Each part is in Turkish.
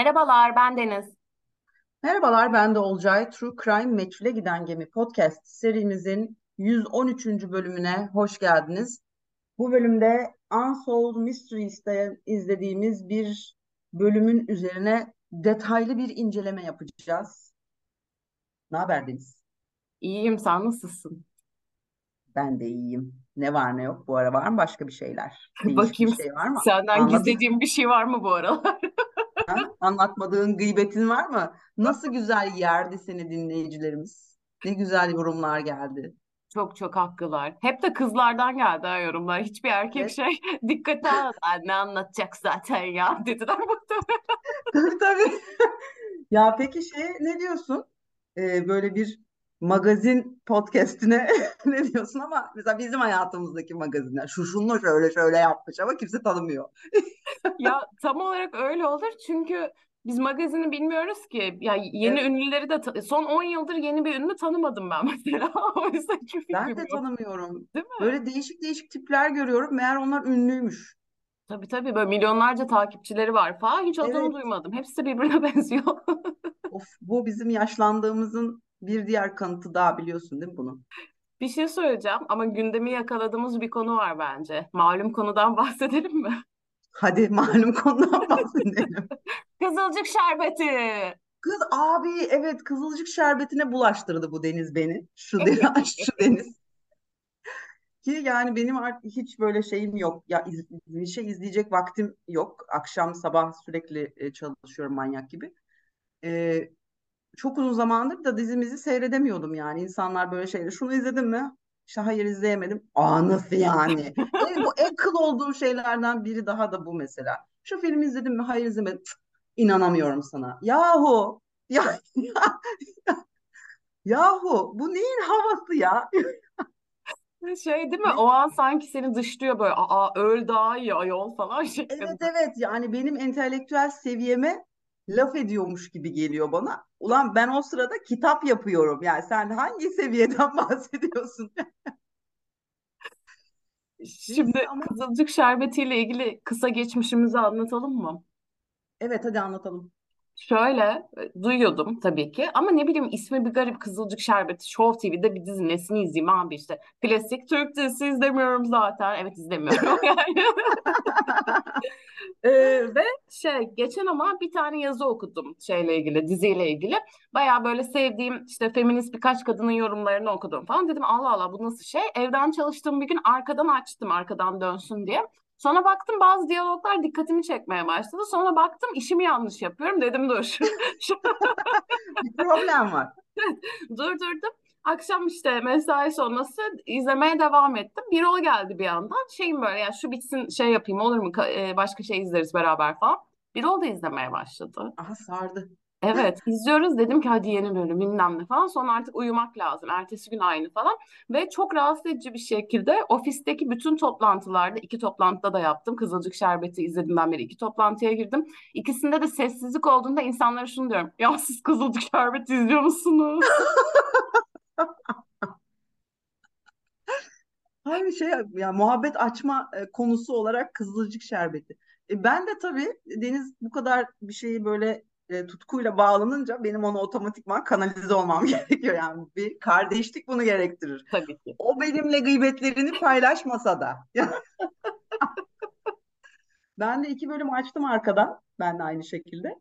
Merhabalar, ben Deniz. Merhabalar, ben de Olcay. True Crime Meçhule Giden Gemi podcast serimizin 113. bölümüne hoş geldiniz. Bu bölümde Unsolved Mysteries'te izlediğimiz bir bölümün üzerine detaylı bir inceleme yapacağız. Ne haber Deniz? İyiyim, sen nasılsın? Ben de iyiyim. Ne var ne yok bu ara var mı başka bir şeyler? Değişik bir Bakayım şey var mı? senden Anlat, gizlediğim bir şey var mı bu aralar? Anlatmadığın gıybetin var mı? Nasıl güzel yerdi seni dinleyicilerimiz. Ne güzel yorumlar geldi. Çok çok haklılar. Hep de kızlardan geldi ha yorumlar. Hiçbir erkek Evet. şey dikkate almadı. "Ay, Ne anlatacak zaten ya dediler muhtemelen. Tabii tabii. Ya peki şey ne diyorsun? Ee, böyle bir magazin podcast'ine ne diyorsun ama mesela bizim hayatımızdaki magazinler şu şunu şöyle şöyle yapmış ama kimse tanımıyor. Ya tam olarak öyle olur çünkü biz magazini bilmiyoruz ki. Ya yeni Evet, ünlüleri de ta- son 10 yıldır yeni bir ünlü tanımadım ben mesela. O yüzden hiçbir ben de yok. tanımıyorum. Değil mi? Böyle değişik değişik tipler görüyorum. Meğer onlar ünlüymüş. Tabii tabii böyle milyonlarca takipçileri var falan. Hiç adını Evet. duymadım. Hepsi birbirine benziyor. Of, bu bizim yaşlandığımızın bir diğer kanıtı daha biliyorsun değil mi bunu? Bir şey söyleyeceğim ama gündemi yakaladığımız bir konu var bence. Malum konudan bahsedelim mi? Hadi malum konudan bahsedelim. Kızılcık şerbeti. Kız abi evet Kızılcık şerbetine bulaştırdı bu Deniz beni. Şu Deniz, şu Deniz. Ki yani benim artık hiç böyle şeyim yok. Ya iz- bir şey izleyecek vaktim yok. Akşam sabah sürekli e, çalışıyorum manyak gibi. E, çok uzun zamandır da dizimizi seyredemiyordum yani. İnsanlar böyle şeyler. Şunu izledin mi? İşte hayır izleyemedim. Aa nasıl yani? E, bu en kıl olduğum şeylerden biri daha da bu mesela. Şu filmi izledin mi? Hayır izlemedim. Cık, İnanamıyorum sana. Yahu ya, ya yahu bu neyin havası ya? Şey değil mi? O an sanki seni dışlıyor böyle. Aa öl daha iyi ayol falan Evet şeklinde. evet yani benim entelektüel seviyeme laf ediyormuş gibi geliyor bana. Ulan ben o sırada kitap yapıyorum. Yani sen hangi seviyeden bahsediyorsun? Şimdi ama Kızılcık şerbetiyle ilgili kısa geçmişimizi anlatalım mı? evet hadi anlatalım. Şöyle e, duyuyordum tabii ki ama ne bileyim ismi bir garip Kızılcık Şerbeti Show TV'de bir dizi nesini izleyeyim abi işte. Klasik Türk dizisi izlemiyorum zaten. Evet izlemiyorum yani. Ee, ve şey geçen ama bir tane yazı okudum şeyle ilgili diziyle ilgili. Baya böyle sevdiğim işte feminist birkaç kadının yorumlarını okudum falan. Dedim Allah Allah bu nasıl şey? Evden çalıştığım bir gün arkadan açtım arkadan dönsün diye. Sonra baktım bazı diyaloglar dikkatimi çekmeye başladı. Sonra baktım işimi yanlış yapıyorum. Dedim dur. Bir problem var. Durdurdum. Akşam işte mesai sonrası izlemeye devam ettim. Bir o geldi bir yandan. Şeyim böyle ya şu bitsin şey yapayım olur mu? E, Başka şey izleriz beraber falan. Bir da izlemeye başladı. Aha sardı. Evet izliyoruz dedim ki hadi yeni bölüm bilmem ne falan. Sonra artık uyumak lazım. Ertesi gün aynı falan. Ve çok rahatsız edici bir şekilde ofisteki bütün toplantılarda iki toplantıda da yaptım. Kızılcık Şerbeti izlediğimden beri iki toplantıya girdim. İkisinde de sessizlik olduğunda insanlara şunu diyorum. Ya siz Kızılcık Şerbeti izliyor musunuz? Hayır şey ya muhabbet açma e, konusu olarak Kızılcık şerbeti. E, ben de tabii Deniz bu kadar bir şeyi böyle e, tutkuyla bağlanınca benim onu otomatikman kanalize olmam gerekiyor. Yani bir kardeşlik bunu gerektirir. Tabii ki. O benimle gıybetlerini paylaşmasa da. Ben de iki bölüm açtım arkadan. Ben de aynı şekilde.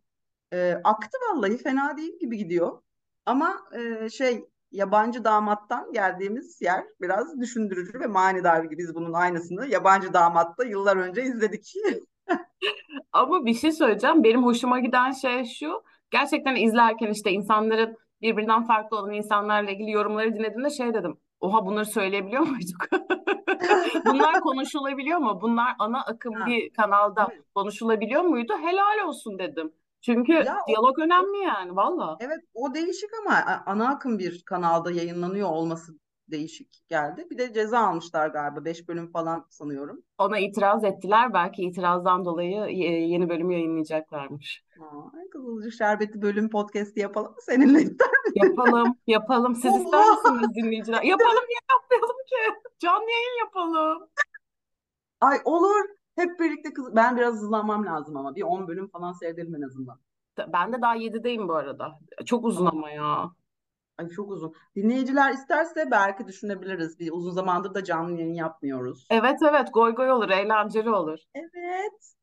E, aktı vallahi fena değil gibi gidiyor. Ama e, şey yabancı damattan geldiğimiz yer biraz düşündürücü ve manidar gibi. Biz bunun aynısını yabancı damatta yıllar önce izledik. Ama bir şey söyleyeceğim. Benim hoşuma giden şey şu. Gerçekten izlerken işte insanların birbirinden farklı olan insanlarla ilgili yorumları dinlediğimde şey dedim. Oha bunları söyleyebiliyor muyduk? Bunlar konuşulabiliyor mu? Bunlar ana akım Ha, bir kanalda evet. konuşulabiliyor muydu? Helal olsun dedim. Çünkü Ya diyalog o- önemli yani valla. evet o değişik ama ana akım bir kanalda yayınlanıyor olması değişik geldi. Bir de ceza almışlar galiba. Beş bölüm falan sanıyorum. Ona itiraz ettiler. Belki itirazdan dolayı ye- yeni bölüm yayınlayacaklarmış. Aa, Kızılcık Şerbeti bölüm podcast'i yapalım mı seninle ister misin? Yapalım, yapalım. Siz ister Allah! misiniz dinleyiciler? Yapalım ya yapmayalım ki. Canlı yayın yapalım. Ay olur. Hep birlikte kız... Ben biraz hızlanmam lazım ama. Bir 10 bölüm falan seyredelim en azından. Ben de daha 7'deyim bu arada. Çok uzun ama ya. Ay çok uzun. Dinleyiciler isterse belki düşünebiliriz. Bir uzun zamandır da canlı yayın yapmıyoruz. Evet evet goy goy olur, eğlenceli olur. Evet.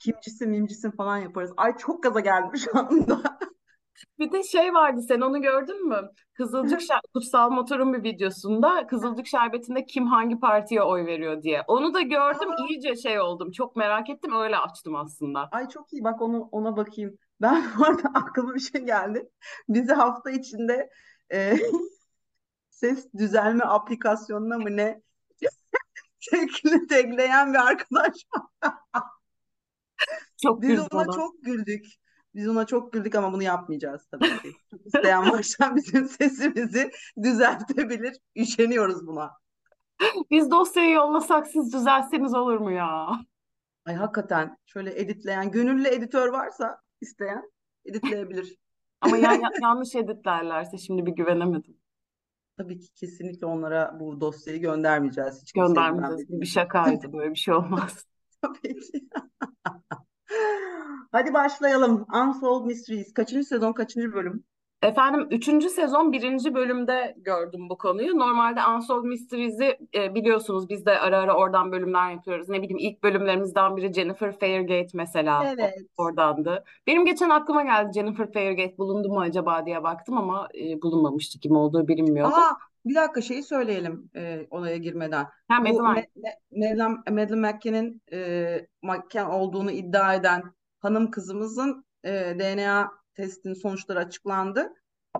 Kimcisin mimcisin falan yaparız. Ay çok gaza geldim şu anda. Bir de şey vardı sen onu gördün mü? Kızılcık Şer- Kutsal Motor'un bir videosunda Kızılcık Şerbeti'nde kim hangi partiye oy veriyor diye. Onu da gördüm Aa. iyice şey oldum. Çok merak ettim öyle açtım aslında. Ay çok iyi bak onu ona bakayım. Ben bu arada aklıma bir şey geldi. Bizi hafta içinde e, ses düzelme aplikasyonuna mı ne şeklinde tekleyen bir arkadaş. Çok Biz ona ona. çok güldük. Biz ona çok güldük ama bunu yapmayacağız tabii ki. İsteyen varsa bizim sesimizi düzeltebilir. Üşeniyoruz buna. Biz dosyayı yollasak siz düzelseniz olur mu ya? Ay hakikaten şöyle editleyen, gönüllü editör varsa isteyen editleyebilir. Ama ya, ya- yanlış editlerlerse şimdi bir güvenemedim. Tabii ki kesinlikle onlara bu dosyayı göndermeyeceğiz. Hiç Göndermeyeceğiz. Bir şakaydı böyle bir şey olmaz. Tabii ki. Hadi başlayalım. Unsolved Mysteries. Kaçıncı sezon, kaçıncı bölüm? Efendim 3. sezon birinci bölümde gördüm bu konuyu. Normalde Unsolved Mysteries'i e, biliyorsunuz biz de ara ara oradan bölümler yapıyoruz. Ne bileyim ilk bölümlerimizden biri Jennifer Fairgate mesela Evet. oradandı. Benim geçen aklıma geldi Jennifer Fairgate bulundu mu acaba diye baktım ama e, bulunmamıştı. Kim olduğu bilinmiyordu. Aa, bir dakika şeyi söyleyelim e, olaya girmeden. Ha Bu Madeline. Me- Madeleine, Madeleine McCann'in e, McCann olduğunu iddia eden hanım kızımızın e, DNA testinin sonuçları açıklandı.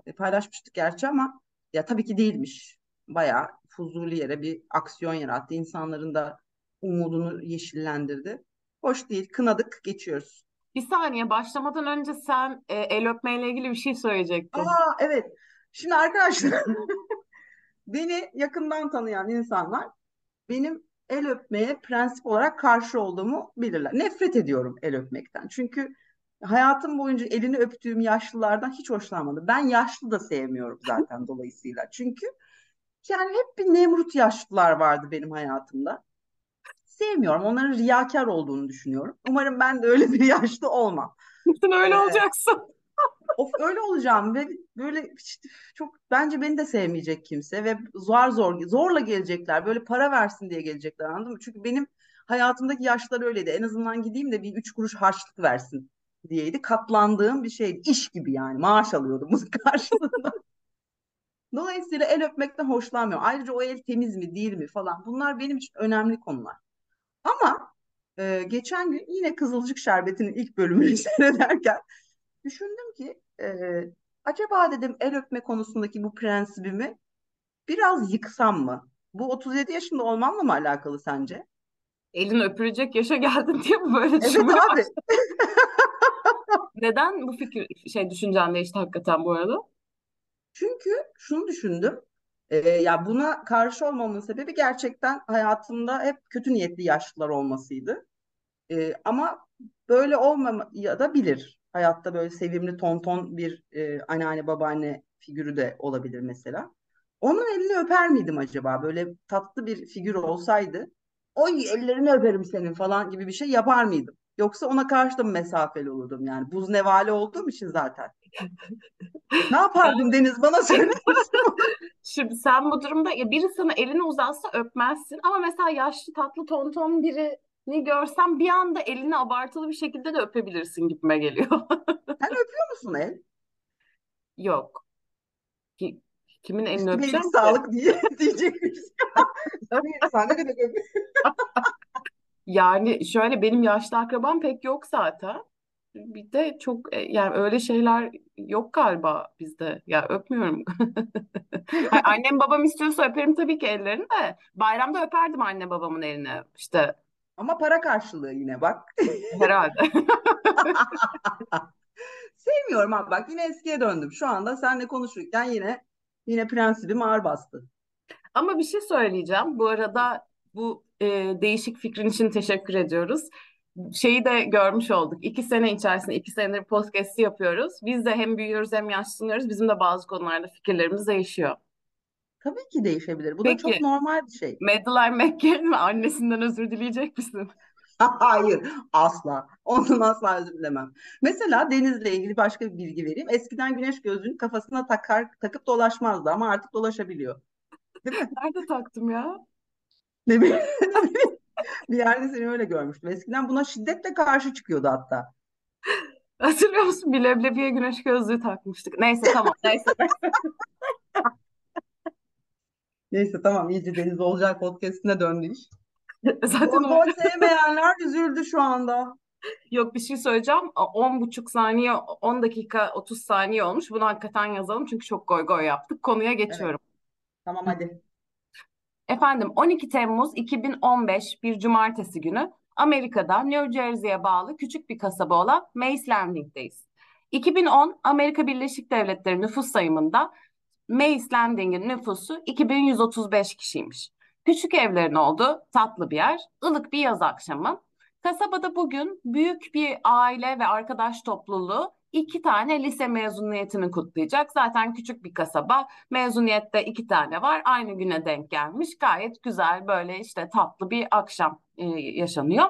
E, paylaşmıştık gerçi ama ya tabii ki değilmiş. Bayağı fuzuli yere bir aksiyon yarattı. İnsanların da umudunu yeşillendirdi. Hoş değil. Kınadık. Geçiyoruz. Bir saniye başlamadan önce sen e, el öpmeyle ilgili bir şey söyleyecektin. Aa evet. Şimdi arkadaşlar beni yakından tanıyan insanlar benim el öpmeye prensip olarak karşı olduğumu bilirler. Nefret ediyorum el öpmekten. Çünkü hayatım boyunca elini öptüğüm yaşlılardan hiç hoşlanmadım. Ben yaşlı da sevmiyorum zaten dolayısıyla. Çünkü yani hep bir Nemrut yaşlılar vardı benim hayatımda. Sevmiyorum. Onların riyakar olduğunu düşünüyorum. Umarım ben de öyle bir yaşlı olmam. Sen öyle Ee, olacaksın. Of öyle olacağım ve böyle işte çok bence beni de sevmeyecek kimse ve zor zor zorla gelecekler. Böyle para versin diye gelecekler anladın mı? Çünkü benim hayatımdaki yaşlar öyleydi. En azından gideyim de bir üç kuruş harçlık versin diyeydi. Katlandığım bir şeydi. İş gibi yani. Maaş alıyordum bunun karşılığında. Dolayısıyla el öpmekten hoşlanmıyorum. Ayrıca o el temiz mi değil mi falan. Bunlar benim için önemli konular. Ama e, geçen gün yine Kızılcık Şerbeti'nin ilk bölümünü seyrederken düşündüm ki e, acaba dedim el öpme konusundaki bu prensibimi biraz yıksam mı? Bu 37 yaşında olmamla mı alakalı sence? Elin öpülecek yaşa geldin diye mi böyle Evet abi. Neden bu fikir şey düşüncen değişti hakikaten bu arada? Çünkü şunu düşündüm. E, ya buna karşı olmamın sebebi gerçekten hayatımda hep kötü niyetli yaşlılar olmasıydı. E, ama böyle olmaya da bilir. Hayatta böyle sevimli tonton bir e, anneanne babaanne figürü de olabilir mesela. Onun elini öper miydim acaba? Böyle tatlı bir figür olsaydı, oy ellerini öperim senin falan gibi bir şey yapar mıydım? Yoksa ona karşı da mı mesafeli olurdum yani? Buz nevale olduğum için zaten. Ne yapardım Deniz? Bana misin? Şimdi sen bu durumda ya biri sana elini uzatsa öpmezsin ama mesela yaşlı tatlı tonton birini görsen bir anda elini abartılı bir şekilde de öpebilirsin gibime geliyor. Sen öpüyor musun el? Yok. Ki, kimin elini Üstüme öpeceğim sağlık diye diyecekmiş. Sen ne demek öpüyorsun? Yani şöyle benim yaşlı akrabam pek yok zaten. Bir de çok e, yani öyle şeyler yok galiba bizde. Ya öpmüyorum. Annem babam istiyorsa öperim tabii ki ellerini de. Bayramda öperdim anne babamın elini. İşte Ama para karşılığı yine bak. herhalde. Sevmiyorum abi bak yine eskiye döndüm. Şu anda seninle konuşurken yine yine prensibim ağır bastı. Ama bir şey söyleyeceğim. Bu arada bu e, değişik fikrin için teşekkür ediyoruz. Şeyi de görmüş olduk. İki sene içerisinde, iki senedir podcast'i yapıyoruz. Biz de hem büyüyoruz hem yaşlanıyoruz. Bizim de bazı konularda fikirlerimiz değişiyor. Tabii ki değişebilir. Bu da çok Peki, normal bir şey. Madeline McCann mi? Annesinden özür dileyecek misin? Hayır, asla. Ondan asla özür dilemem. Mesela denizle ilgili başka bir bilgi vereyim. Eskiden güneş gözlüğünü kafasına takar, takıp dolaşmazdı ama artık dolaşabiliyor. Değil mi? Nerede taktım ya? Ne bileyim. Bir yerde seni öyle görmüştüm. Eskiden buna şiddetle karşı çıkıyordu hatta. Hatırlıyor musun? Bir leblebiye güneş gözlüğü takmıştık. Neyse tamam. Neyse. Neyse tamam iyice Deniz Olcay podcastine döndü iş. Zaten öyle. sevmeyenler üzüldü şu anda. Yok bir şey söyleyeceğim. 10 buçuk saniye, 10 dakika 30 saniye olmuş. Bunu hakikaten yazalım çünkü çok goy goy yaptık. Konuya Evet, geçiyorum. tamam hadi. Efendim 12 Temmuz 2015 bir cumartesi günü Amerika'da New Jersey'ye bağlı küçük bir kasaba olan Mays Landing'deyiz. 2010 Amerika Birleşik Devletleri nüfus sayımında Mays Landing'in nüfusu 2135 kişiymiş. Küçük evlerin olduğu tatlı bir yer, ılık bir yaz akşamı. Kasabada bugün büyük bir aile ve arkadaş topluluğu iki tane lise mezuniyetini kutlayacak. Zaten küçük bir kasaba. Mezuniyette iki tane var. Aynı güne denk gelmiş. Gayet güzel böyle işte tatlı bir akşam e, yaşanıyor.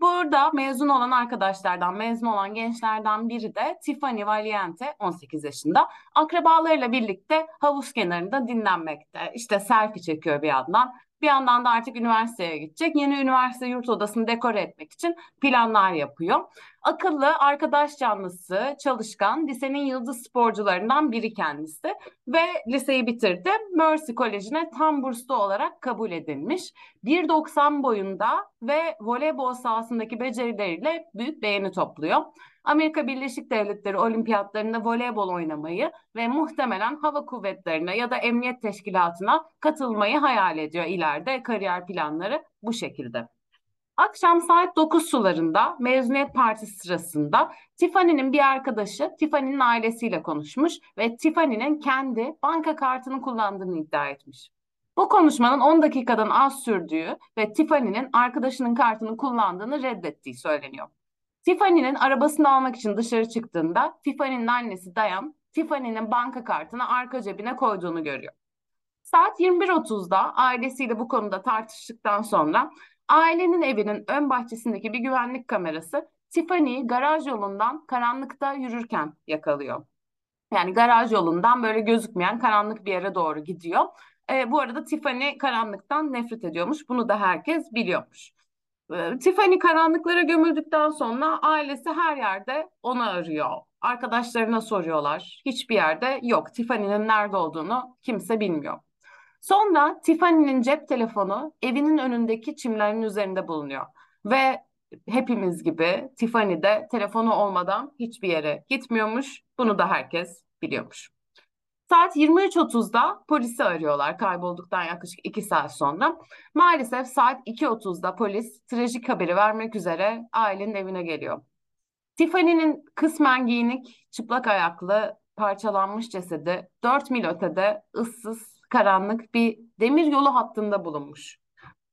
Burada mezun olan arkadaşlardan, mezun olan gençlerden biri de Tiffany Valiente 18 yaşında. Akrabalarıyla birlikte havuz kenarında dinlenmekte. İşte selfie çekiyor bir yandan. Bir yandan da artık üniversiteye gidecek. Yeni üniversite yurt odasını dekore etmek için planlar yapıyor. Akıllı, arkadaş canlısı, çalışkan, lisenin yıldız sporcularından biri kendisi ve liseyi bitirdi. Mercy Koleji'ne tam burslu olarak kabul edilmiş. 1.90 boyunda ve voleybol sahasındaki becerileriyle büyük beğeni topluyor. Amerika Birleşik Devletleri olimpiyatlarında voleybol oynamayı ve muhtemelen hava kuvvetlerine ya da emniyet teşkilatına katılmayı hayal ediyor ileride kariyer planları bu şekilde. Akşam saat 9 sularında mezuniyet partisi sırasında Tiffany'nin bir arkadaşı Tiffany'nin ailesiyle konuşmuş ve Tiffany'nin kendi banka kartını kullandığını iddia etmiş. Bu konuşmanın 10 dakikadan az sürdüğü ve Tiffany'nin arkadaşının kartını kullandığını reddettiği söyleniyor. Tiffany'nin arabasını almak için dışarı çıktığında Tiffany'nin annesi Dayan, Tiffany'nin banka kartını arka cebine koyduğunu görüyor. Saat 21.30'da ailesiyle bu konuda tartıştıktan sonra ailenin evinin ön bahçesindeki bir güvenlik kamerası Tiffany'yi garaj yolundan karanlıkta yürürken yakalıyor. Yani garaj yolundan böyle gözükmeyen karanlık bir yere doğru gidiyor. E, bu arada Tiffany karanlıktan nefret ediyormuş. Bunu da herkes biliyormuş. Tiffany karanlıklara gömüldükten sonra ailesi her yerde onu arıyor. Arkadaşlarına soruyorlar. Hiçbir yerde yok. Tiffany'nin nerede olduğunu kimse bilmiyor. Sonra Tiffany'nin cep telefonu evinin önündeki çimlerin üzerinde bulunuyor. Ve hepimiz gibi Tiffany de telefonu olmadan hiçbir yere gitmiyormuş. Bunu da herkes biliyormuş. Saat 23.30'da polisi arıyorlar kaybolduktan yaklaşık 2 saat sonra. Maalesef saat 2.30'da polis trajik haberi vermek üzere ailenin evine geliyor. Tiffany'nin kısmen giyinik, çıplak ayaklı, parçalanmış cesedi 4 mil ötede ıssız, karanlık bir demir yolu hattında bulunmuş.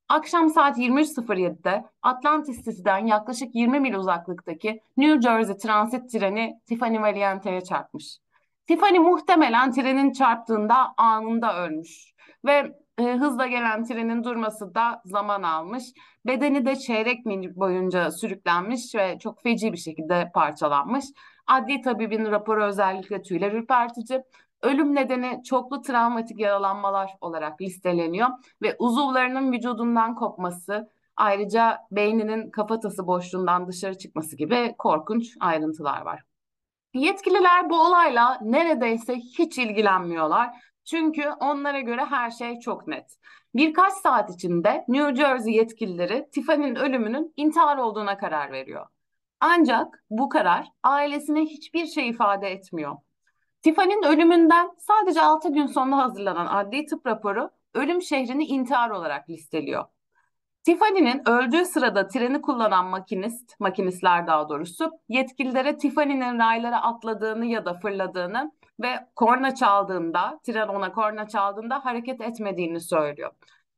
Akşam saat 23.07'de Atlantis City'den yaklaşık 20 mil uzaklıktaki New Jersey transit treni Tiffany Valiente'ye çarpmış. Tiffany muhtemelen trenin çarptığında anında ölmüş ve e, hızla gelen trenin durması da zaman almış. Bedeni de çeyrek mil boyunca sürüklenmiş ve çok feci bir şekilde parçalanmış. Adli tabibin raporu özellikle tüyler ürpertici. Ölüm nedeni çoklu travmatik yaralanmalar olarak listeleniyor ve uzuvlarının vücudundan kopması, ayrıca beyninin kafatası boşluğundan dışarı çıkması gibi korkunç ayrıntılar var. Yetkililer bu olayla neredeyse hiç ilgilenmiyorlar. Çünkü onlara göre her şey çok net. Birkaç saat içinde New Jersey yetkilileri Tiffany'nin ölümünün intihar olduğuna karar veriyor. Ancak bu karar ailesine hiçbir şey ifade etmiyor. Tiffany'nin ölümünden sadece 6 gün sonra hazırlanan adli tıp raporu ölüm şehrini intihar olarak listeliyor. Tiffany'nin öldüğü sırada treni kullanan makinist, makinistler daha doğrusu yetkililere Tiffany'nin raylara atladığını ya da fırladığını ve korna çaldığında, tren ona korna çaldığında hareket etmediğini söylüyor.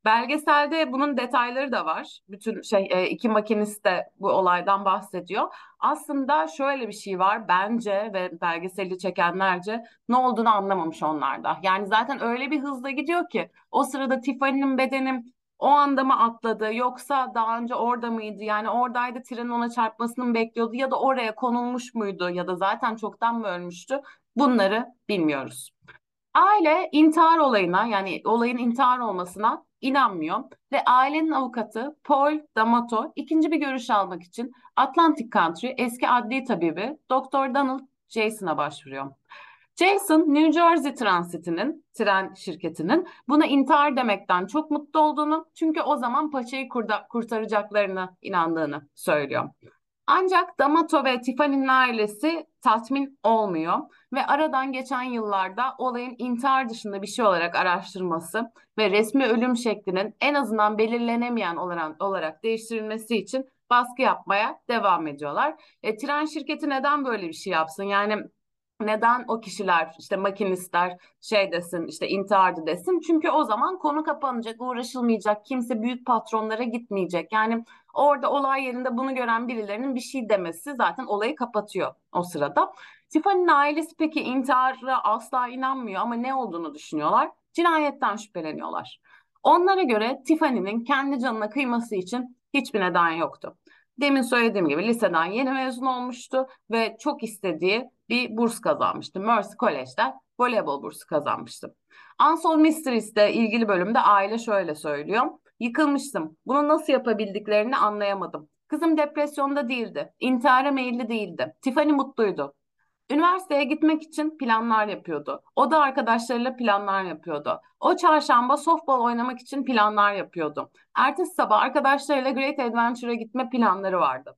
Belgeselde bunun detayları da var. Bütün şey e, iki makinist de bu olaydan bahsediyor. Aslında şöyle bir şey var bence ve belgeseli çekenlerce ne olduğunu anlamamış onlarda. Yani zaten öyle bir hızla gidiyor ki o sırada Tiffany'nin bedeni o anda mı atladı yoksa daha önce orada mıydı? Yani oradaydı trenin ona çarpmasını mı bekliyordu ya da oraya konulmuş muydu ya da zaten çoktan mı ölmüştü? Bunları bilmiyoruz. Aile intihar olayına yani olayın intihar olmasına inanmıyor ve ailenin avukatı Paul D'Amato ikinci bir görüş almak için Atlantic Country eski adli tabibi Dr. Donald Jason'a başvuruyor. Jason, New Jersey Transit'inin, tren şirketinin buna intihar demekten çok mutlu olduğunu çünkü o zaman paçayı kurtaracaklarını inandığını söylüyor. Ancak D'Amato ve Tiffany'nin ailesi tatmin olmuyor ve aradan geçen yıllarda olayın intihar dışında bir şey olarak araştırılması ve resmi ölüm şeklinin en azından belirlenemeyen olarak, olarak değiştirilmesi için baskı yapmaya devam ediyorlar. E, tren şirketi neden böyle bir şey yapsın? Yani neden o kişiler işte makinistler şey desin işte intihardı desin çünkü o zaman konu kapanacak uğraşılmayacak kimse büyük patronlara gitmeyecek yani orada olay yerinde bunu gören birilerinin bir şey demesi zaten olayı kapatıyor o sırada. Tiffany'nin ailesi peki intihara asla inanmıyor ama ne olduğunu düşünüyorlar cinayetten şüpheleniyorlar. Onlara göre Tiffany'nin kendi canına kıyması için hiçbir neden yoktu. Demin söylediğim gibi liseden yeni mezun olmuştu ve çok istediği bir burs kazanmıştı. Mercy College'de voleybol bursu kazanmıştı. Unsolved Mysteries'te ilgili bölümde aile şöyle söylüyor. Yıkılmıştım. Bunu nasıl yapabildiklerini anlayamadım. Kızım depresyonda değildi. İntihara meyilli değildi. Tiffany mutluydu. Üniversiteye gitmek için planlar yapıyordu. O da arkadaşlarıyla planlar yapıyordu. O çarşamba softball oynamak için planlar yapıyordu. Ertesi sabah arkadaşlarıyla Great Adventure'a gitme planları vardı.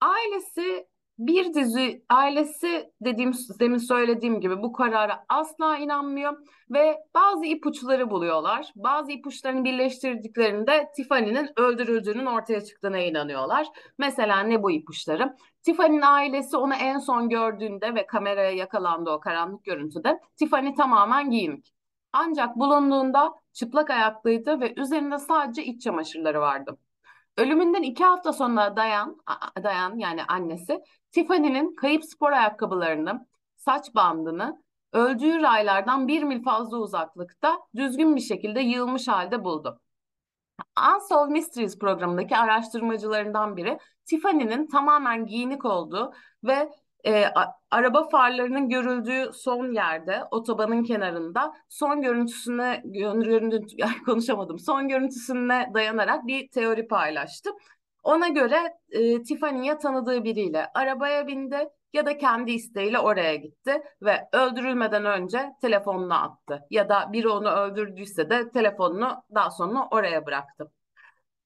Ailesi bir dizi ailesi dediğim demin söylediğim gibi bu karara asla inanmıyor ve bazı ipuçları buluyorlar. Bazı ipuçlarını birleştirdiklerinde Tiffany'nin öldürüldüğünün ortaya çıktığına inanıyorlar. Mesela ne bu ipuçları? Tiffany'nin ailesi onu en son gördüğünde ve kameraya yakalandı o karanlık görüntüde Tiffany tamamen giyinik. Ancak bulunduğunda çıplak ayaklıydı ve üzerinde sadece iç çamaşırları vardı. Ölümünden iki hafta sonra Dayan, Dayan yani annesi Tiffany'nin kayıp spor ayakkabılarını, saç bandını öldüğü raylardan bir mil fazla uzaklıkta düzgün bir şekilde yığılmış halde buldu. Unsolved Mysteries programındaki araştırmacılarından biri Tiffany'nin tamamen giyinik olduğu ve e, araba farlarının görüldüğü son yerde otobanın kenarında son görüntüsüne görüntü konuşamadım son görüntüsüne dayanarak bir teori paylaştı. Ona göre e, Tiffany'ye tanıdığı biriyle arabaya bindi ya da kendi isteğiyle oraya gitti ve öldürülmeden önce telefonunu attı. Ya da biri onu öldürdüyse de telefonunu daha sonra oraya bıraktı.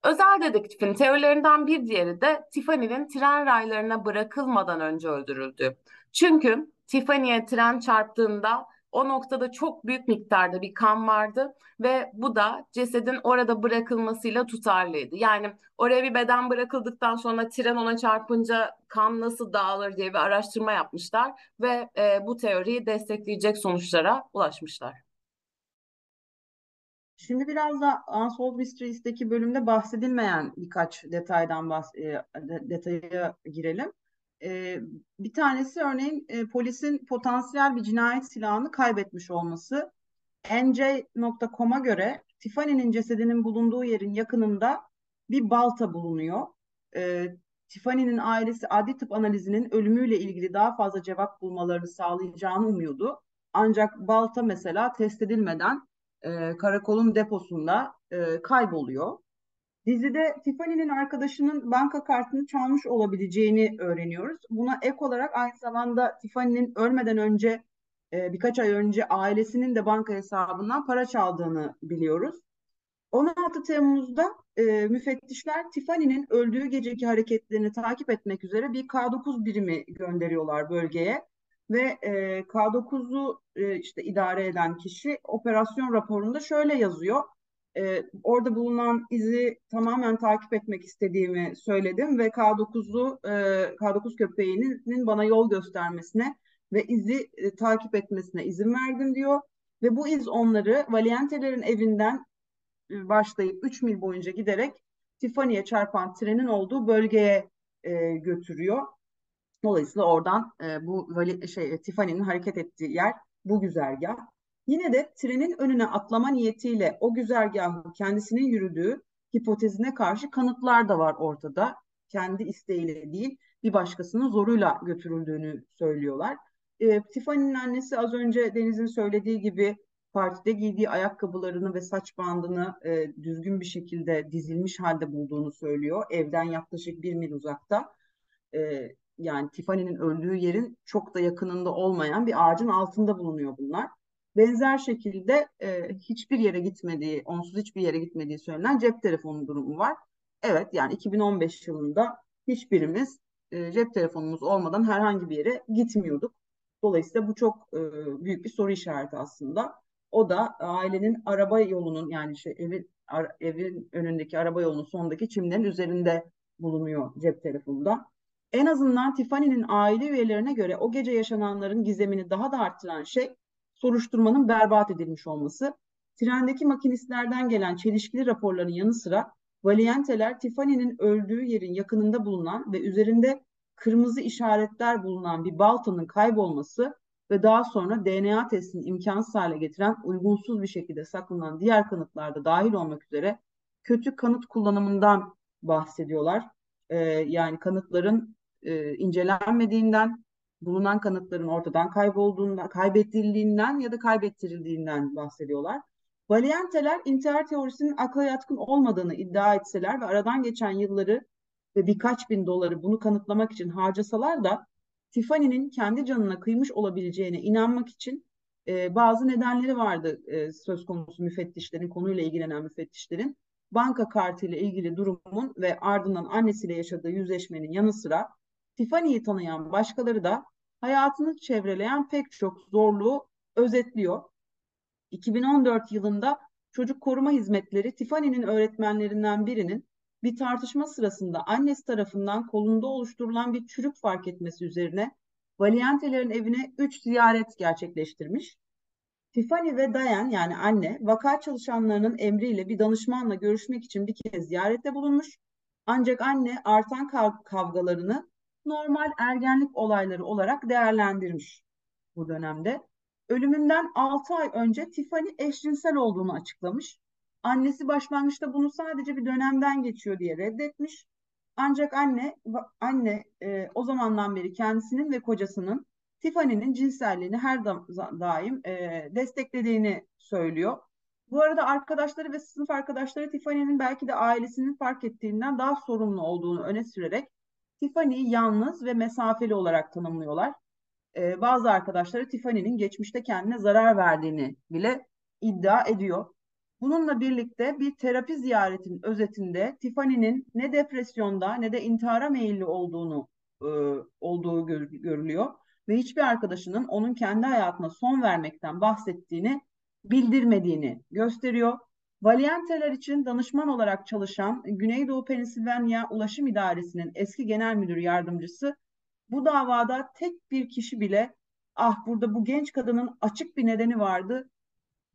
Özel dedektifin teorilerinden bir diğeri de Tiffany'nin tren raylarına bırakılmadan önce öldürüldü. Çünkü Tiffany'ye tren çarptığında o noktada çok büyük miktarda bir kan vardı ve bu da cesedin orada bırakılmasıyla tutarlıydı. Yani oraya bir beden bırakıldıktan sonra tren ona çarpınca kan nasıl dağılır diye bir araştırma yapmışlar ve e, bu teoriyi destekleyecek sonuçlara ulaşmışlar. Şimdi biraz da Unsolved Mysteries'teki bölümde bahsedilmeyen birkaç detaydan bahs e, detaya girelim. E, bir tanesi örneğin e, polisin potansiyel bir cinayet silahını kaybetmiş olması. NJ.com'a göre Tiffany'nin cesedinin bulunduğu yerin yakınında bir balta bulunuyor. Tiffany'nin ailesi adli tıp analizinin ölümüyle ilgili daha fazla cevap bulmalarını sağlayacağını umuyordu. Ancak balta mesela test edilmeden e, karakolun deposunda e, kayboluyor. Dizide Tiffany'nin arkadaşının banka kartını çalmış olabileceğini öğreniyoruz. Buna ek olarak aynı zamanda Tiffany'nin ölmeden önce e, birkaç ay önce ailesinin de banka hesabından para çaldığını biliyoruz. 16 Temmuz'da e, müfettişler Tiffany'nin öldüğü geceki hareketlerini takip etmek üzere bir K9 birimi gönderiyorlar bölgeye ve e, K9'u e, işte idare eden kişi operasyon raporunda şöyle yazıyor. E, orada bulunan izi tamamen takip etmek istediğimi söyledim ve K9'u e, K9 köpeğinin bana yol göstermesine ve izi e, takip etmesine izin verdim diyor. Ve bu iz onları Valiente'lerin evinden e, başlayıp 3 mil boyunca giderek Tiffany'ye çarpan trenin olduğu bölgeye e, götürüyor. Dolayısıyla oradan e, bu şey Tiffany'nin hareket ettiği yer bu güzergah. Yine de trenin önüne atlama niyetiyle o güzergahı kendisinin yürüdüğü hipotezine karşı kanıtlar da var ortada. Kendi isteğiyle değil, bir başkasının zoruyla götürüldüğünü söylüyorlar. E, Tiffany'nin annesi az önce Deniz'in söylediği gibi partide giydiği ayakkabılarını ve saç bandını e, düzgün bir şekilde dizilmiş halde bulduğunu söylüyor. Evden yaklaşık bir mil uzakta. E, yani Tiffany'nin öldüğü yerin çok da yakınında olmayan bir ağacın altında bulunuyor bunlar. Benzer şekilde e, hiçbir yere gitmediği, onsuz hiçbir yere gitmediği söylenen cep telefonu durumu var. Evet yani 2015 yılında hiçbirimiz e, cep telefonumuz olmadan herhangi bir yere gitmiyorduk. Dolayısıyla bu çok e, büyük bir soru işareti aslında. O da ailenin araba yolunun yani şey, evin, ar, evin önündeki araba yolunun sonundaki çimlerin üzerinde bulunuyor cep telefonunda. En azından Tiffany'nin aile üyelerine göre o gece yaşananların gizemini daha da arttıran şey soruşturmanın berbat edilmiş olması. Trendeki makinistlerden gelen çelişkili raporların yanı sıra Valienteler Tiffany'nin öldüğü yerin yakınında bulunan ve üzerinde kırmızı işaretler bulunan bir baltanın kaybolması ve daha sonra DNA testini imkansız hale getiren uygunsuz bir şekilde saklanan diğer kanıtlarda dahil olmak üzere kötü kanıt kullanımından bahsediyorlar. Ee, yani kanıtların e, incelenmediğinden, bulunan kanıtların ortadan kaybolduğundan, kaybettirildiğinden ya da kaybettirildiğinden bahsediyorlar. Valienteler intihar teorisinin akla yatkın olmadığını iddia etseler ve aradan geçen yılları ve birkaç bin doları bunu kanıtlamak için harcasalar da Tiffany'nin kendi canına kıymış olabileceğine inanmak için e, bazı nedenleri vardı e, söz konusu müfettişlerin, konuyla ilgilenen müfettişlerin. Banka kartıyla ilgili durumun ve ardından annesiyle yaşadığı yüzleşmenin yanı sıra Tiffany'yi tanıyan başkaları da hayatını çevreleyen pek çok zorluğu özetliyor. 2014 yılında Çocuk Koruma Hizmetleri Tiffany'nin öğretmenlerinden birinin bir tartışma sırasında annesi tarafından kolunda oluşturulan bir çürük fark etmesi üzerine Valiantelerin evine 3 ziyaret gerçekleştirmiş. Tiffany ve Diane yani anne vaka çalışanlarının emriyle bir danışmanla görüşmek için bir kez ziyarette bulunmuş. Ancak anne artan kav kavgalarını normal ergenlik olayları olarak değerlendirmiş bu dönemde. Ölümünden 6 ay önce Tiffany eşcinsel olduğunu açıklamış. Annesi başlangıçta bunu sadece bir dönemden geçiyor diye reddetmiş. Ancak anne anne e, o zamandan beri kendisinin ve kocasının Tiffany'nin cinselliğini her da, daim e, desteklediğini söylüyor. Bu arada arkadaşları ve sınıf arkadaşları Tiffany'nin belki de ailesinin fark ettiğinden daha sorumlu olduğunu öne sürerek Tiffany'yi yalnız ve mesafeli olarak tanımlıyorlar. Ee, bazı arkadaşları Tiffany'nin geçmişte kendine zarar verdiğini bile iddia ediyor. Bununla birlikte bir terapi ziyaretinin özetinde Tiffany'nin ne depresyonda ne de intihara meyilli olduğunu e, olduğu gör, görülüyor ve hiçbir arkadaşının onun kendi hayatına son vermekten bahsettiğini bildirmediğini gösteriyor. Valienteler için danışman olarak çalışan Güneydoğu Pensilvanya Ulaşım İdaresi'nin eski genel müdür yardımcısı bu davada tek bir kişi bile ah burada bu genç kadının açık bir nedeni vardı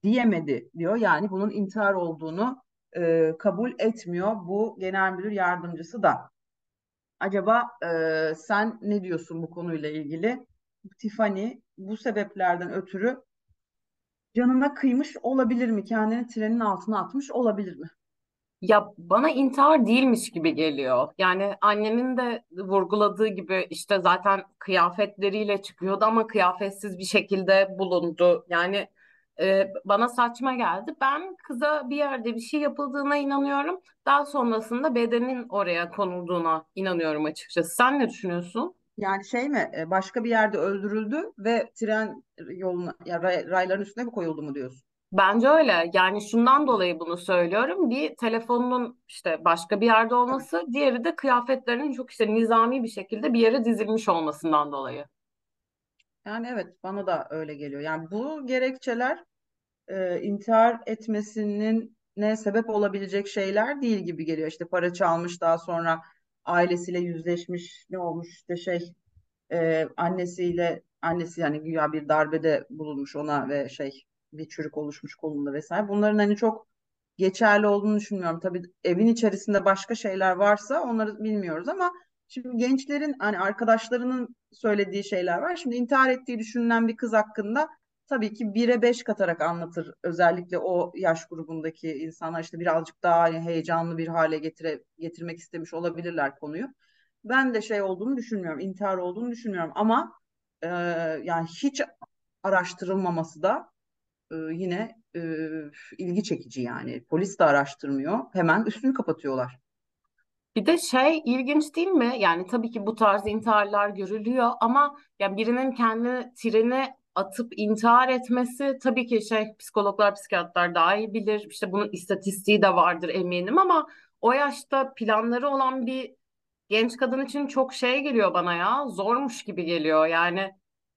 diyemedi diyor. Yani bunun intihar olduğunu e, kabul etmiyor bu genel müdür yardımcısı da. Acaba e, sen ne diyorsun bu konuyla ilgili? Tiffany bu sebeplerden ötürü canına kıymış olabilir mi? Kendini trenin altına atmış olabilir mi? Ya bana intihar değilmiş gibi geliyor. Yani annemin de vurguladığı gibi işte zaten kıyafetleriyle çıkıyordu ama kıyafetsiz bir şekilde bulundu. Yani e, bana saçma geldi. Ben kıza bir yerde bir şey yapıldığına inanıyorum. Daha sonrasında bedenin oraya konulduğuna inanıyorum açıkçası. Sen ne düşünüyorsun? Yani şey mi e, başka bir yerde öldürüldü ve tren yoluna ya rayların üstüne mi koyuldu mu diyorsun? Bence öyle. Yani şundan dolayı bunu söylüyorum. Bir telefonun işte başka bir yerde olması, diğeri de kıyafetlerinin çok işte nizami bir şekilde bir yere dizilmiş olmasından dolayı. Yani evet bana da öyle geliyor. Yani bu gerekçeler e, intihar etmesinin ne sebep olabilecek şeyler değil gibi geliyor. İşte para çalmış daha sonra ailesiyle yüzleşmiş ne olmuş işte şey e, annesiyle annesi yani güya bir darbede bulunmuş ona ve şey bir çürük oluşmuş kolunda vesaire. Bunların hani çok geçerli olduğunu düşünmüyorum. Tabii evin içerisinde başka şeyler varsa onları bilmiyoruz ama şimdi gençlerin hani arkadaşlarının söylediği şeyler var. Şimdi intihar ettiği düşünülen bir kız hakkında tabii ki bire beş katarak anlatır. Özellikle o yaş grubundaki insanlar işte birazcık daha hani heyecanlı bir hale getire, getirmek istemiş olabilirler konuyu. Ben de şey olduğunu düşünmüyorum, intihar olduğunu düşünmüyorum ama e, yani hiç araştırılmaması da e, yine e, ilgi çekici yani. Polis de araştırmıyor, hemen üstünü kapatıyorlar. Bir de şey ilginç değil mi? Yani tabii ki bu tarz intiharlar görülüyor ama ya birinin kendi treni atıp intihar etmesi tabii ki şey psikologlar, psikiyatrlar daha iyi bilir. İşte bunun istatistiği de vardır eminim ama o yaşta planları olan bir genç kadın için çok şey geliyor bana ya. Zormuş gibi geliyor. Yani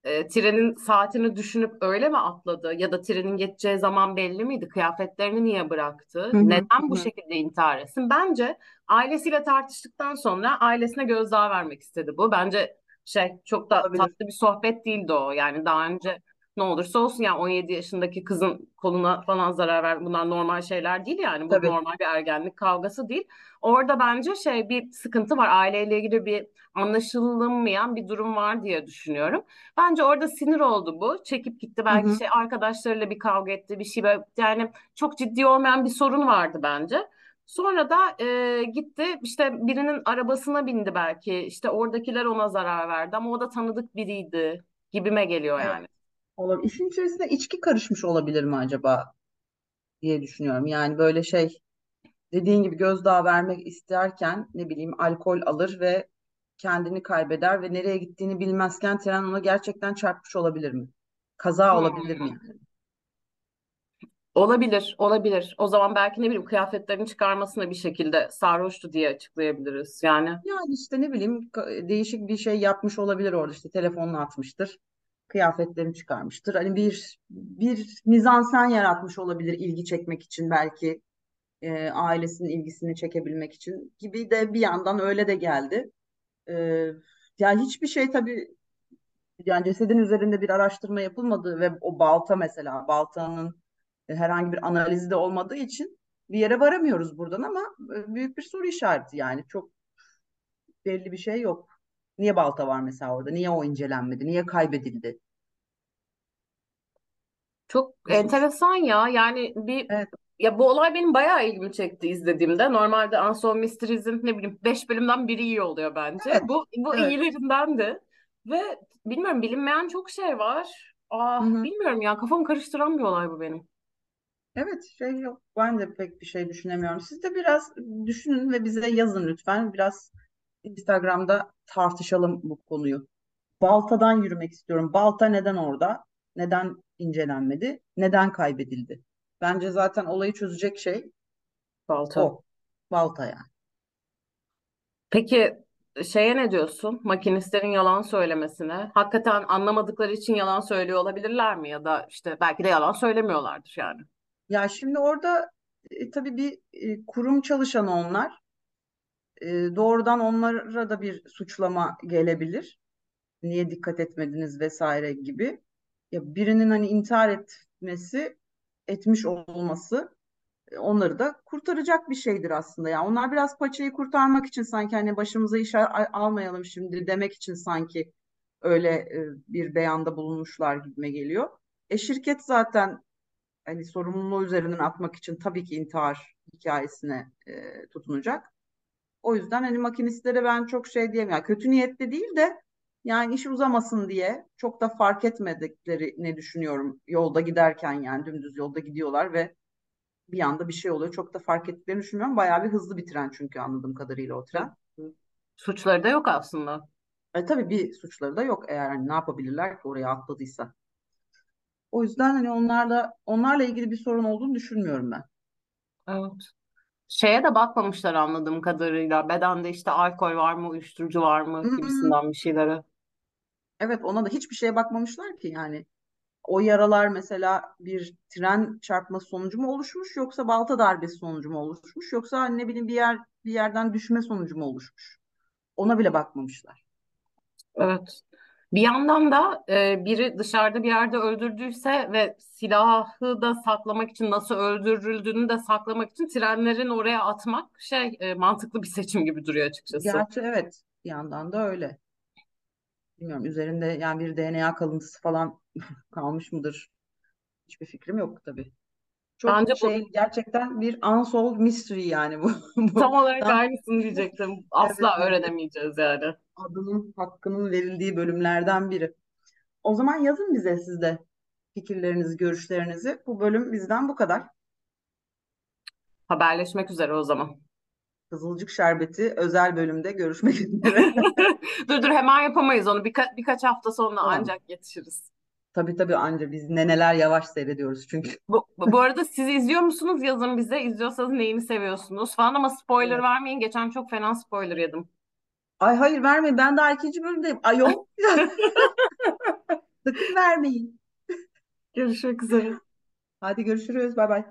e, trenin saatini düşünüp öyle mi atladı? Ya da trenin geçeceği zaman belli miydi? Kıyafetlerini niye bıraktı? Neden bu şekilde intihar etsin? Bence ailesiyle tartıştıktan sonra ailesine gözdağı vermek istedi bu. Bence şey çok da Olabilir. tatlı bir sohbet değildi o. Yani daha önce ne olursa olsun yani 17 yaşındaki kızın koluna falan zarar ver. Bunlar normal şeyler değil yani. Bu Tabii. normal bir ergenlik kavgası değil. Orada bence şey bir sıkıntı var. Aileyle ilgili bir anlaşılmayan bir durum var diye düşünüyorum. Bence orada sinir oldu bu. Çekip gitti. Belki hı. şey arkadaşlarıyla bir kavga etti. Bir şey böyle yani çok ciddi olmayan bir sorun vardı bence. Sonra da e, gitti işte birinin arabasına bindi belki. İşte oradakiler ona zarar verdi ama o da tanıdık biriydi gibime geliyor Evet. yani. Olabilir. İşin içerisinde içki karışmış olabilir mi acaba diye düşünüyorum. Yani böyle şey dediğin gibi gözdağı vermek isterken ne bileyim alkol alır ve kendini kaybeder ve nereye gittiğini bilmezken tren ona gerçekten çarpmış olabilir mi? Kaza olabilir mi Hmm. yani? Olabilir, olabilir. O zaman belki ne bileyim kıyafetlerini çıkarmasına bir şekilde sarhoştu diye açıklayabiliriz. Yani Yani işte ne bileyim değişik bir şey yapmış olabilir orada işte telefonunu atmıştır. Kıyafetlerini çıkarmıştır. Hani bir bir mizansen yaratmış olabilir ilgi çekmek için belki e, ailesinin ilgisini çekebilmek için gibi de bir yandan öyle de geldi. E, yani hiçbir şey tabii yani cesedin üzerinde bir araştırma yapılmadığı ve o balta mesela baltanın herhangi bir analizi de olmadığı için bir yere varamıyoruz buradan ama e, büyük bir soru işareti yani çok belli bir şey yok. Niye balta var mesela orada? Niye o incelenmedi? Niye kaybedildi? çok enteresan ya. Yani bir Evet, ya bu olay benim bayağı ilgimi çekti izlediğimde. Normalde Unsolved Mysteries'in ne bileyim 5 bölümden biri iyi oluyor bence. evet, Bu bu evet. iyilerindendi. Ve bilmiyorum bilinmeyen çok şey var. Ah bilmiyorum ya kafamı karıştıran bir olay bu benim. Evet, şey yok. Ben de pek bir şey düşünemiyorum. Siz de biraz düşünün ve bize yazın lütfen. Biraz Instagram'da tartışalım bu konuyu. Baltadan yürümek istiyorum. Balta neden orada? Neden incelenmedi? Neden kaybedildi? Bence zaten olayı çözecek şey Balta. o. Balta yani. Peki şeye ne diyorsun? Makinistlerin yalan söylemesine. Hakikaten anlamadıkları için yalan söylüyor olabilirler mi? Ya da işte belki de yalan söylemiyorlardır yani. Ya şimdi orada e, tabii bir e, kurum çalışanı onlar. E, doğrudan onlara da bir suçlama gelebilir. Niye dikkat etmediniz vesaire gibi. Ya birinin hani intihar etmesi, etmiş olması e, onları da kurtaracak bir şeydir aslında. Yani onlar biraz paçayı kurtarmak için sanki hani başımıza iş al- almayalım şimdi demek için sanki öyle e, bir beyanda bulunmuşlar gibime geliyor. E şirket zaten hani sorumluluğu üzerinden atmak için tabii ki intihar hikayesine e, tutunacak. O yüzden hani makinistlere ben çok şey diyeyim yani kötü niyetli değil de yani iş uzamasın diye çok da fark etmediklerini düşünüyorum yolda giderken yani dümdüz yolda gidiyorlar ve bir anda bir şey oluyor. Çok da fark ettiklerini düşünmüyorum. Bayağı bir hızlı bir tren çünkü anladığım kadarıyla o tren. Suçları da yok aslında. E, tabii bir suçları da yok eğer hani ne yapabilirler ki oraya atladıysa. O yüzden hani onlarla onlarla ilgili bir sorun olduğunu düşünmüyorum ben. Evet. Şeye de bakmamışlar anladığım kadarıyla. Bedende işte alkol var mı, uyuşturucu var mı Hmm, gibisinden bir şeylere. evet ona da hiçbir şeye bakmamışlar ki yani. O yaralar mesela bir tren çarpması sonucu mu oluşmuş yoksa balta darbesi sonucu mu oluşmuş yoksa hani ne bileyim bir yer bir yerden düşme sonucu mu oluşmuş? Ona bile bakmamışlar. Evet. Bir yandan da e, biri dışarıda bir yerde öldürdüyse ve silahı da saklamak için nasıl öldürüldüğünü de saklamak için trenlerin oraya atmak şey e, mantıklı bir seçim gibi duruyor açıkçası. Gerçi evet bir yandan da öyle. Bilmiyorum üzerinde yani bir DNA kalıntısı falan kalmış mıdır? hiçbir fikrim yok tabii. Çok Bence bu şey gerçekten bir unsolved mystery yani bu. bu. tam olarak Tam aynısını diyecektim. Asla evet öğrenemeyeceğiz yani. adının hakkının verildiği bölümlerden biri. O zaman yazın bize siz de fikirlerinizi, görüşlerinizi. Bu bölüm bizden bu kadar. Haberleşmek üzere o zaman. Kızılcık Şerbeti özel bölümde görüşmek üzere. Dur dur hemen yapamayız onu. Birka birkaç hafta sonra Tamam. ancak yetişiriz. Tabii tabii anca biz neneler yavaş seyrediyoruz çünkü. Bu, bu arada siz izliyor musunuz? Yazın bize. İzliyorsanız neyini seviyorsunuz falan ama spoiler Evet. vermeyin. Geçen çok fena spoiler yedim. Ay hayır vermeyin ben daha ikinci bölümdeyim. Ay yok. Sakın vermeyin. Görüşmek üzere. Hadi görüşürüz. Bay bay.